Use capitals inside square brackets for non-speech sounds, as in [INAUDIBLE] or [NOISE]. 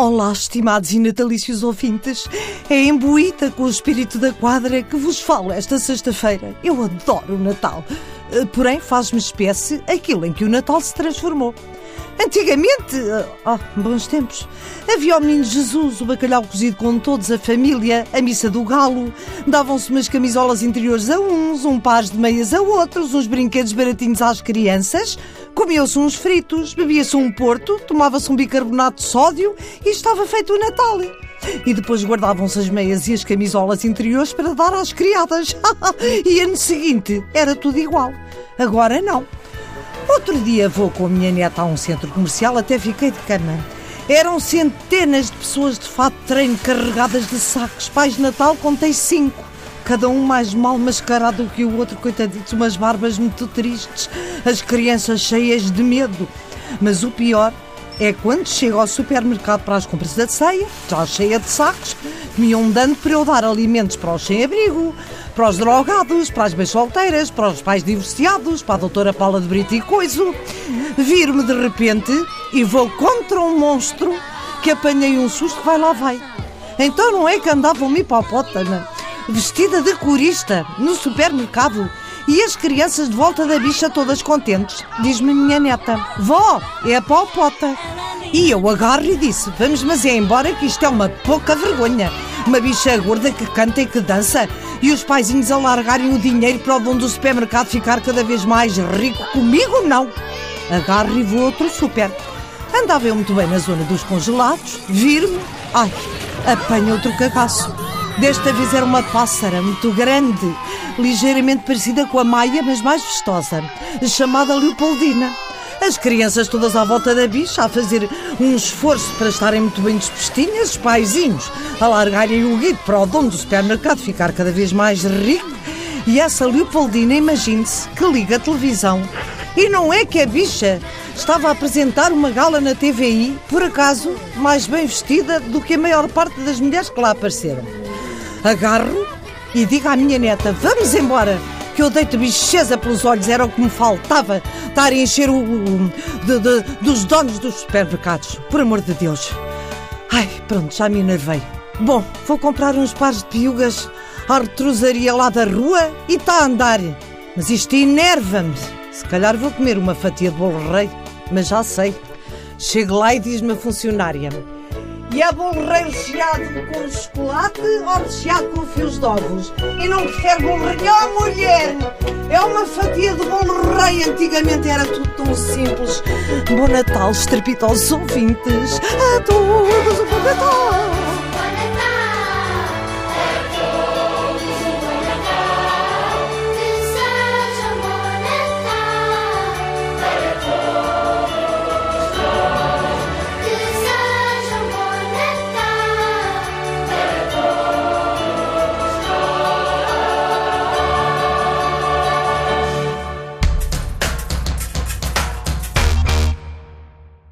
Olá, estimados e natalícios ouvintes. É imbuída com o espírito da quadra que vos falo esta sexta-feira. Eu adoro o Natal. Eh, porém, faz-me espécie aquilo em que o Natal se transformou. Antigamente, oh, bons tempos, havia o menino Jesus, o bacalhau cozido com todos, a família, a missa do galo, davam-se umas camisolas interiores a uns, um par de meias a outros, uns brinquedos baratinhos às crianças, Comiam-se uns fritos, bebia-se um porto, tomava-se um bicarbonato de sódio e estava feito o Natal. E depois guardavam-se as meias e as camisolas interiores para dar às criadas. [LAUGHS] e ano seguinte era tudo igual. Agora não. Outro dia vou com a minha neta a um centro comercial, até fiquei de cama. Eram centenas de pessoas de fato de treino carregadas de sacos. Pais de Natal contei cinco cada um mais mal mascarado do que o outro, coitaditos, umas barbas muito tristes, as crianças cheias de medo. Mas o pior é quando chego ao supermercado para as compras da ceia, já cheia de sacos, que me iam dando para eu dar alimentos para os sem-abrigo, para os drogados, para as bem solteiras, para os pais divorciados, para a doutora Paula de Brito e Coiso. Vir-me de repente e vou contra um monstro que apanhei um susto, vai lá vai. Então não é que andava uma hipopótama vestida de corista, no supermercado. E as crianças de volta da bicha todas contentes. Diz-me minha neta, vó, é a palpota. E eu agarro e disse, vamos mas é embora que isto é uma pouca vergonha. Uma bicha gorda que canta e que dança. E os paizinhos a largarem o dinheiro para o dono do supermercado ficar cada vez mais rico. Comigo não. Agarro e vou outro super. Andava eu muito bem na zona dos congelados, vir-me, ai, apanha outro cagaço. Desta vez era uma pássara muito grande, ligeiramente parecida com a Maia, mas mais vistosa, chamada Leopoldina. As crianças todas à volta da bicha a fazer um esforço para estarem muito bem despestinhas, os paizinhos a largarem o guido para o dono do supermercado ficar cada vez mais rico. E essa Leopoldina, imagine-se, que liga a televisão. E não é que a bicha estava a apresentar uma gala na TVI, por acaso, mais bem vestida do que a maior parte das mulheres que lá apareceram agarro e digo à minha neta: vamos embora, que eu deito bicheza pelos olhos, era o que me faltava, estar a encher o, o de, de, dos donos dos supermercados, por amor de Deus. Ai, pronto, já me enervei. Bom, vou comprar uns pares de piugas à retrosaria lá da rua e está a andar. Mas isto enerva-me. Se calhar vou comer uma fatia de bolo rei, mas já sei. Chego lá e diz-me a funcionária: e é bolo rei recheado com chocolate ou recheado com fios de ovos? E não prefere bolo rei? Oh, mulher! É uma fatia de bolo rei. Antigamente era tudo tão simples. Bom Natal, estrepitosos ouvintes. A todos o bom Natal!